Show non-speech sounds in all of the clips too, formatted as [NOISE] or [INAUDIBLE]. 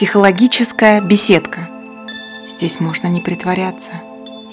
Психологическая беседка. Здесь можно не притворяться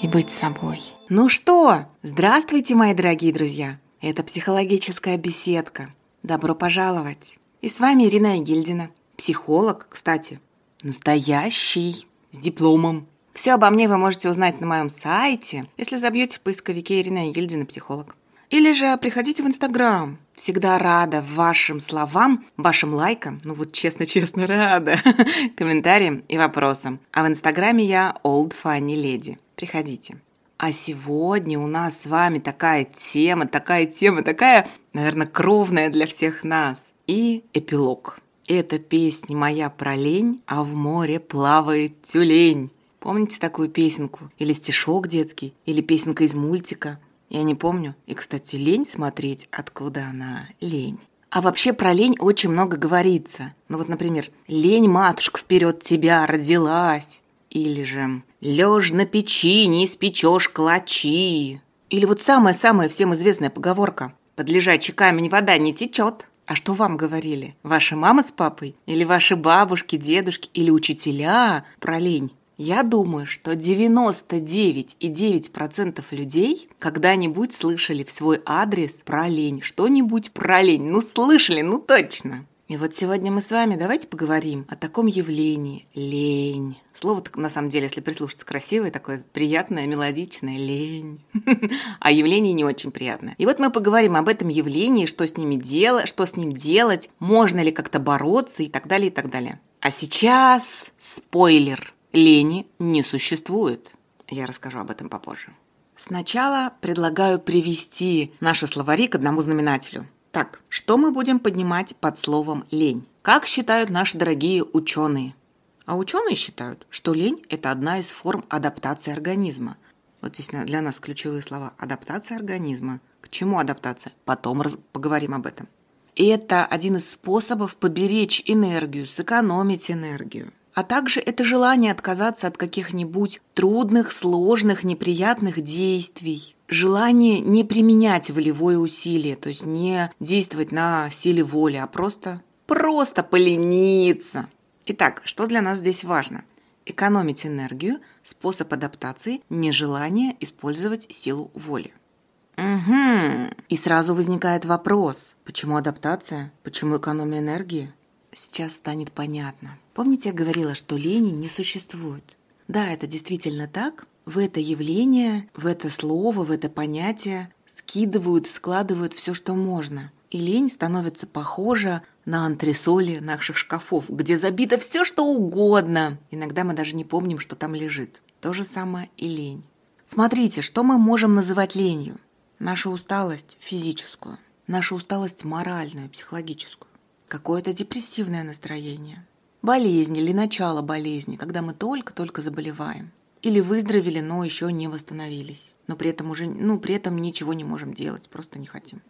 и быть собой. Ну что, здравствуйте, мои дорогие друзья. Это психологическая беседка. Добро пожаловать. И с вами Ирина Егильдина. Психолог, кстати. Настоящий. С дипломом. Все обо мне вы можете узнать на моем сайте, если забьете в поисковике Ирина Егильдина психолог. Или же приходите в Инстаграм. Всегда рада вашим словам, вашим лайкам, ну вот честно-честно рада, [LAUGHS] комментариям и вопросам. А в Инстаграме я Old Funny Lady. Приходите. А сегодня у нас с вами такая тема, такая тема, такая, наверное, кровная для всех нас. И эпилог. Это песня моя про лень, а в море плавает тюлень. Помните такую песенку? Или стишок детский? Или песенка из мультика? Я не помню. И, кстати, лень смотреть, откуда она лень. А вообще про лень очень много говорится. Ну вот, например, «Лень, матушка, вперед тебя родилась». Или же «Лежь на печи, не испечешь клочи». Или вот самая-самая всем известная поговорка «Под лежачий камень вода не течет». А что вам говорили? Ваша мама с папой? Или ваши бабушки, дедушки? Или учителя про лень? Я думаю, что 99,9% людей когда-нибудь слышали в свой адрес про лень, что-нибудь про лень. Ну, слышали, ну точно. И вот сегодня мы с вами давайте поговорим о таком явлении – лень. Слово, на самом деле, если прислушаться, красивое, такое приятное, мелодичное – лень. [LAUGHS] А явление не очень приятное. И вот мы поговорим об этом явлении, что с, ними делать, что с ним делать, можно ли как-то бороться и так далее, и так далее. А сейчас спойлер – Лени не существует. Я расскажу об этом попозже. Сначала предлагаю привести наши словари к одному знаменателю. Так, что мы будем поднимать под словом «лень»? Как считают наши дорогие ученые? А ученые считают, что лень – это одна из форм адаптации организма. Вот здесь для нас ключевые слова «адаптация организма». К чему адаптация? Потом раз... поговорим об этом. И это один из способов поберечь энергию, сэкономить энергию. А также это желание отказаться от каких-нибудь трудных, сложных, неприятных действий. Желание не применять волевое усилие, то есть не действовать на силе воли, а просто, просто полениться. Итак, что для нас здесь важно? Экономить энергию, способ адаптации, нежелание использовать силу воли. Угу. И сразу возникает вопрос, почему адаптация, почему экономия энергии? Сейчас станет понятно. Помните, я говорила, что лени не существует? Да, это действительно так. В это явление, в это слово, в это понятие скидывают, складывают все, что можно. И лень становится похожа на антресоли наших шкафов, где забито все, что угодно. Иногда мы даже не помним, что там лежит. То же самое и лень. Смотрите, что мы можем называть ленью? Нашу усталость физическую, нашу усталость моральную, психологическую, какое-то депрессивное настроение, Болезнь или начало болезни, когда мы только-только заболеваем. Или выздоровели, но еще не восстановились. Но при этом уже, ну, при этом ничего не можем делать, просто не хотим.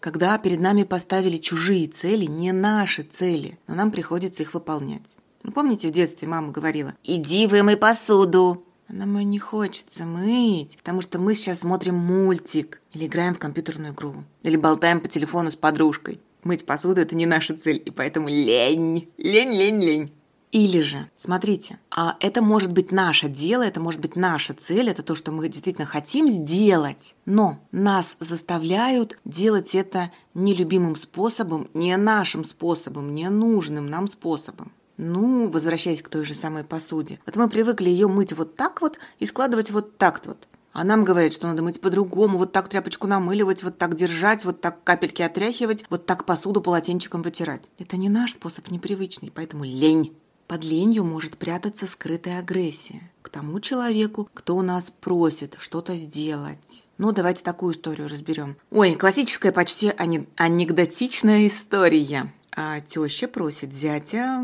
Когда перед нами поставили чужие цели, не наши цели, но нам приходится их выполнять. Ну, помните, в детстве мама говорила, иди вымой посуду. А нам ее не хочется мыть, потому что мы сейчас смотрим мультик или играем в компьютерную игру, или болтаем по телефону с подружкой. Мыть посуду – это не наша цель, и поэтому лень, лень, лень, лень. Или же, смотрите, а это может быть наше дело, это может быть наша цель, это то, что мы действительно хотим сделать, но нас заставляют делать это нелюбимым способом, не нашим способом, не нужным нам способом. Ну, возвращаясь к той же самой посуде. Вот мы привыкли ее мыть вот так вот и складывать вот так вот. А нам говорят, что надо мыть по-другому, вот так тряпочку намыливать, вот так держать, вот так капельки отряхивать, вот так посуду полотенчиком вытирать. Это не наш способ, непривычный, поэтому лень. Под ленью может прятаться скрытая агрессия к тому человеку, кто у нас просит что-то сделать. Ну, давайте такую историю разберем. Ой, классическая, почти анекдотичная история. А теща просит зятя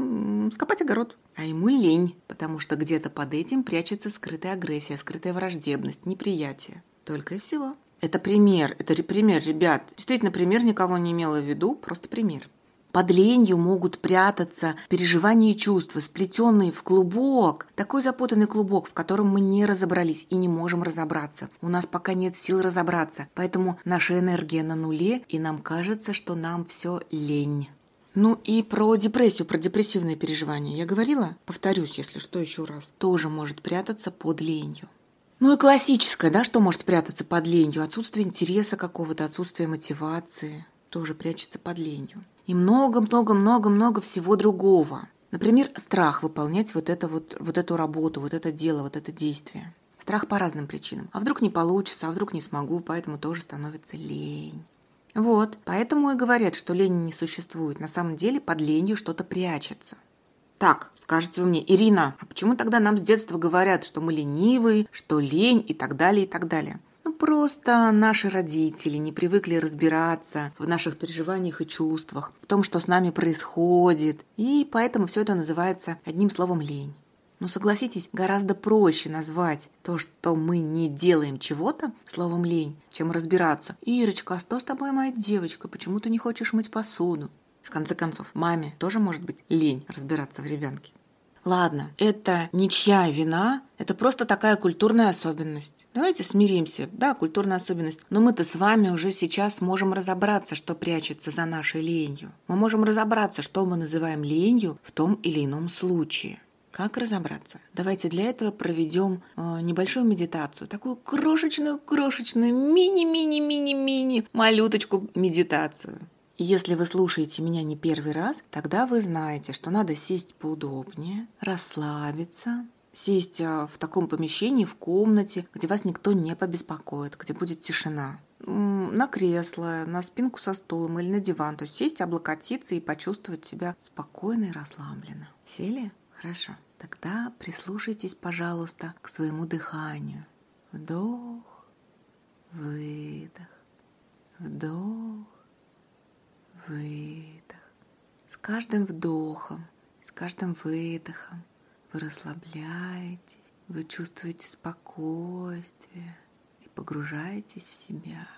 скопать огород. А ему лень, потому что где-то под этим прячется скрытая агрессия, скрытая враждебность, неприятие. Только и всего. Это пример, это пример, ребят. Действительно, пример никого не имела в виду, просто пример. Под ленью могут прятаться переживания и чувства, сплетенные в клубок. Такой запутанный клубок, в котором мы не разобрались и не можем разобраться. У нас пока нет сил разобраться, поэтому наша энергия на нуле, и нам кажется, что нам все лень. Ну и про депрессию, про депрессивные переживания я говорила, повторюсь, если что, еще раз, тоже может прятаться под ленью. Ну и классическое, да, что может прятаться под ленью? Отсутствие интереса какого-то, отсутствие мотивации тоже прячется под ленью. И много-много-много-много всего другого. Например, страх выполнять вот, это вот, вот эту работу, вот это дело, вот это действие. Страх по разным причинам. А вдруг не получится, а вдруг не смогу, поэтому тоже становится лень. Вот, поэтому и говорят, что лень не существует. На самом деле под ленью что-то прячется. Так, скажете вы мне, Ирина, а почему тогда нам с детства говорят, что мы ленивые, что лень и так далее, и так далее? Ну, просто наши родители не привыкли разбираться в наших переживаниях и чувствах, в том, что с нами происходит, и поэтому все это называется одним словом лень. Но согласитесь, гораздо проще назвать то, что мы не делаем чего-то, словом лень, чем разбираться. Ирочка, а что с тобой, моя девочка? Почему ты не хочешь мыть посуду? В конце концов, маме тоже может быть лень разбираться в ребенке. Ладно, это ничья вина, это просто такая культурная особенность. Давайте смиримся, да, культурная особенность. Но мы-то с вами уже сейчас можем разобраться, что прячется за нашей ленью. Мы можем разобраться, что мы называем ленью в том или ином случае. Как разобраться? Давайте для этого проведем э, небольшую медитацию, такую крошечную-крошечную, мини-мини-мини-мини малюточку медитацию. Если вы слушаете меня не первый раз, тогда вы знаете, что надо сесть поудобнее, расслабиться, сесть э, в таком помещении, в комнате, где вас никто не побеспокоит, где будет тишина на кресло, на спинку со стулом или на диван. То есть сесть, облокотиться и почувствовать себя спокойно и расслабленно. Сели? Хорошо. Тогда прислушайтесь, пожалуйста, к своему дыханию. Вдох, выдох, вдох, выдох. С каждым вдохом, с каждым выдохом вы расслабляетесь, вы чувствуете спокойствие и погружаетесь в себя.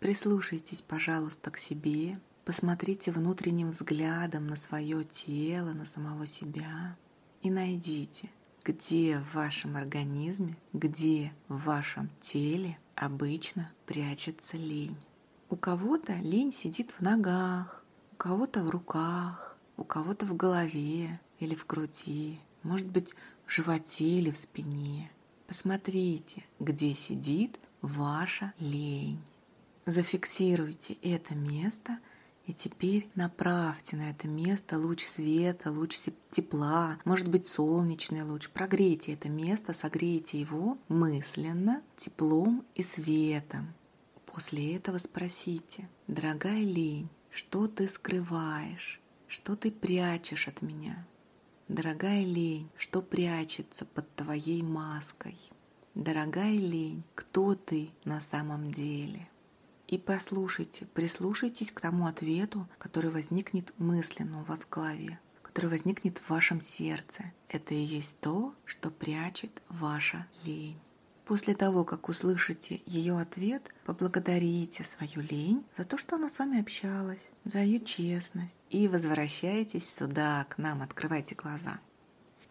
Прислушайтесь, пожалуйста, к себе, посмотрите внутренним взглядом на свое тело, на самого себя – и найдите, где в вашем организме, где в вашем теле обычно прячется лень. У кого-то лень сидит в ногах, у кого-то в руках, у кого-то в голове или в груди, может быть, в животе или в спине. Посмотрите, где сидит ваша лень. Зафиксируйте это место – и теперь направьте на это место луч света, луч тепла, может быть солнечный луч. Прогрейте это место, согрейте его мысленно, теплом и светом. После этого спросите, дорогая лень, что ты скрываешь, что ты прячешь от меня? Дорогая лень, что прячется под твоей маской? Дорогая лень, кто ты на самом деле? И послушайте, прислушайтесь к тому ответу, который возникнет мысленно у вас в голове, который возникнет в вашем сердце. Это и есть то, что прячет ваша лень. После того, как услышите ее ответ, поблагодарите свою лень за то, что она с вами общалась, за ее честность. И возвращайтесь сюда, к нам, открывайте глаза.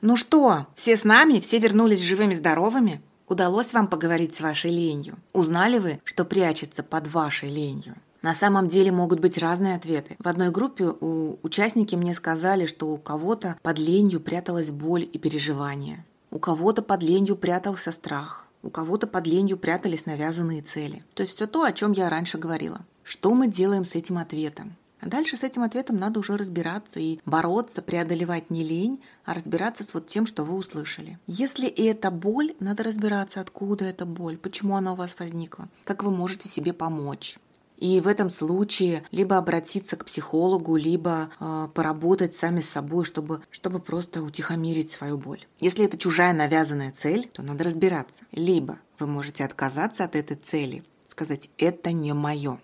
Ну что, все с нами, все вернулись живыми-здоровыми? Удалось вам поговорить с вашей ленью? Узнали вы, что прячется под вашей ленью? На самом деле могут быть разные ответы. В одной группе у участники мне сказали, что у кого-то под ленью пряталась боль и переживания. У кого-то под ленью прятался страх. У кого-то под ленью прятались навязанные цели. То есть все то, о чем я раньше говорила. Что мы делаем с этим ответом? А дальше с этим ответом надо уже разбираться и бороться, преодолевать не лень, а разбираться с вот тем, что вы услышали. Если это боль, надо разбираться, откуда эта боль, почему она у вас возникла, как вы можете себе помочь. И в этом случае либо обратиться к психологу, либо э, поработать сами с собой, чтобы, чтобы просто утихомирить свою боль. Если это чужая навязанная цель, то надо разбираться. Либо вы можете отказаться от этой цели, сказать «это не мое».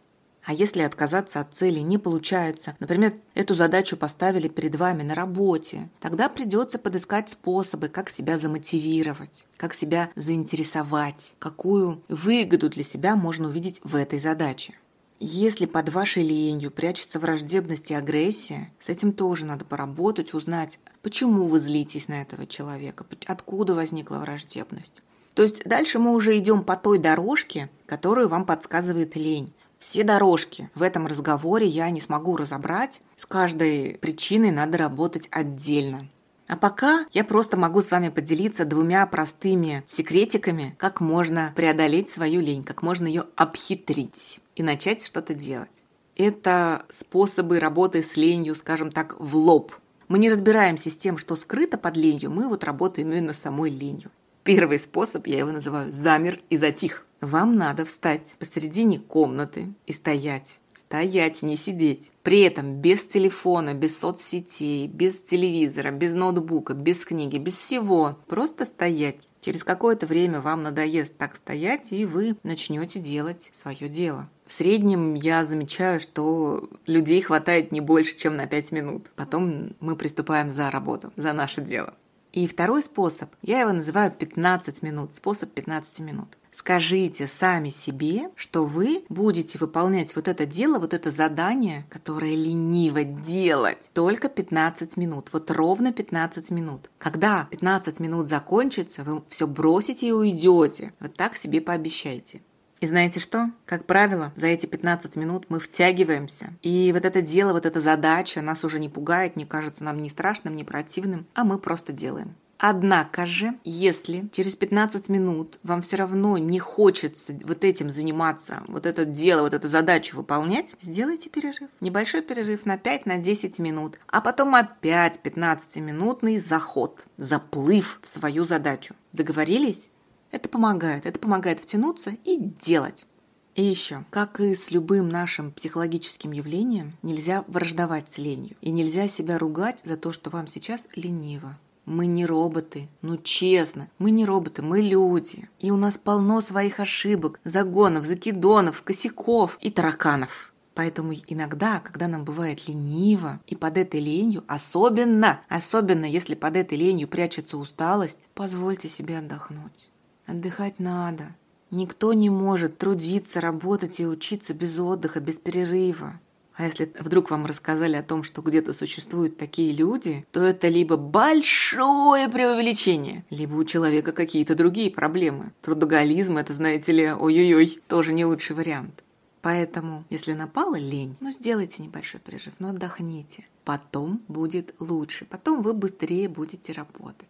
А если отказаться от цели не получается, например, эту задачу поставили перед вами на работе, тогда придется подыскать способы, как себя замотивировать, как себя заинтересовать, какую выгоду для себя можно увидеть в этой задаче. Если под вашей ленью прячется враждебность и агрессия, с этим тоже надо поработать, узнать, почему вы злитесь на этого человека, откуда возникла враждебность. То есть дальше мы уже идем по той дорожке, которую вам подсказывает лень Все дорожки в этом разговоре я не смогу разобрать. С каждой причиной надо работать отдельно. А пока я просто могу с вами поделиться двумя простыми секретиками, как можно преодолеть свою лень, как можно ее обхитрить и начать что-то делать. Это способы работы с ленью, скажем так, в лоб. Мы не разбираемся с тем, что скрыто под ленью, мы вот работаем именно самой ленью. Первый способ, я его называю «замер и затих». Вам надо встать посередине комнаты и стоять. Стоять, не сидеть. При этом без телефона, без соцсетей, без телевизора, без ноутбука, без книги, без всего. Просто стоять. Через какое-то время вам надоест так стоять, и вы начнете делать свое дело. В среднем я замечаю, что людей хватает не больше, чем на 5 минут. Потом мы приступаем за работу, за наше дело. И второй способ, я его называю 15 минут, способ 15 минут. Скажите сами себе, что вы будете выполнять вот это дело, вот это задание, которое лениво делать, только 15 минут, вот ровно 15 минут. Когда 15 минут закончится, вы все бросите и уйдете. Вот так себе пообещайте. И знаете что? Как правило, за эти 15 минут мы втягиваемся. И вот это дело, вот эта задача нас уже не пугает, не кажется нам ни страшным, ни противным, а мы просто делаем. Однако же, если через 15 минут вам все равно не хочется вот этим заниматься, вот это дело, вот эту задачу выполнять, сделайте перерыв. Небольшой перерыв на 5-10 на минут, а потом опять 15-минутный заход, заплыв в свою задачу. Договорились? Это помогает. Это помогает втянуться и делать. И еще, как и с любым нашим психологическим явлением, нельзя враждовать с ленью. И нельзя себя ругать за то, что вам сейчас лениво. Мы не роботы, ну честно, мы не роботы, мы люди. И у нас полно своих ошибок, загонов, закидонов, косяков и тараканов. Поэтому иногда, когда нам бывает лениво, и под этой ленью, особенно, особенно если под этой ленью прячется усталость, позвольте себе отдохнуть. Отдыхать надо. Никто не может трудиться, работать и учиться без отдыха, без перерыва. А если вдруг вам рассказали о том, что где-то существуют такие люди, то это либо большое преувеличение, либо у человека какие-то другие проблемы. Трудоголизм – это, знаете ли, ой-ой-ой, тоже не лучший вариант. Поэтому, если напала лень, ну сделайте небольшой перерыв, но отдохните. Потом будет лучше, потом вы быстрее будете работать.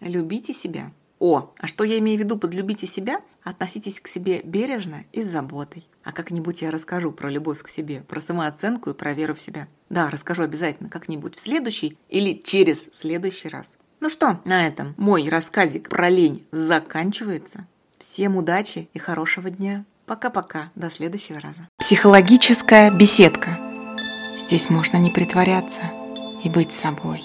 Любите себя, о, а что я имею в виду под «любите себя»? Относитесь к себе бережно и с заботой. А как-нибудь я расскажу про любовь к себе, про самооценку и про веру в себя. Да, расскажу обязательно как-нибудь в следующий или через следующий раз. Ну что, на этом мой рассказик про лень заканчивается. Всем удачи и хорошего дня. Пока-пока. До следующего раза. Психологическая беседка. Здесь можно не притворяться и быть собой.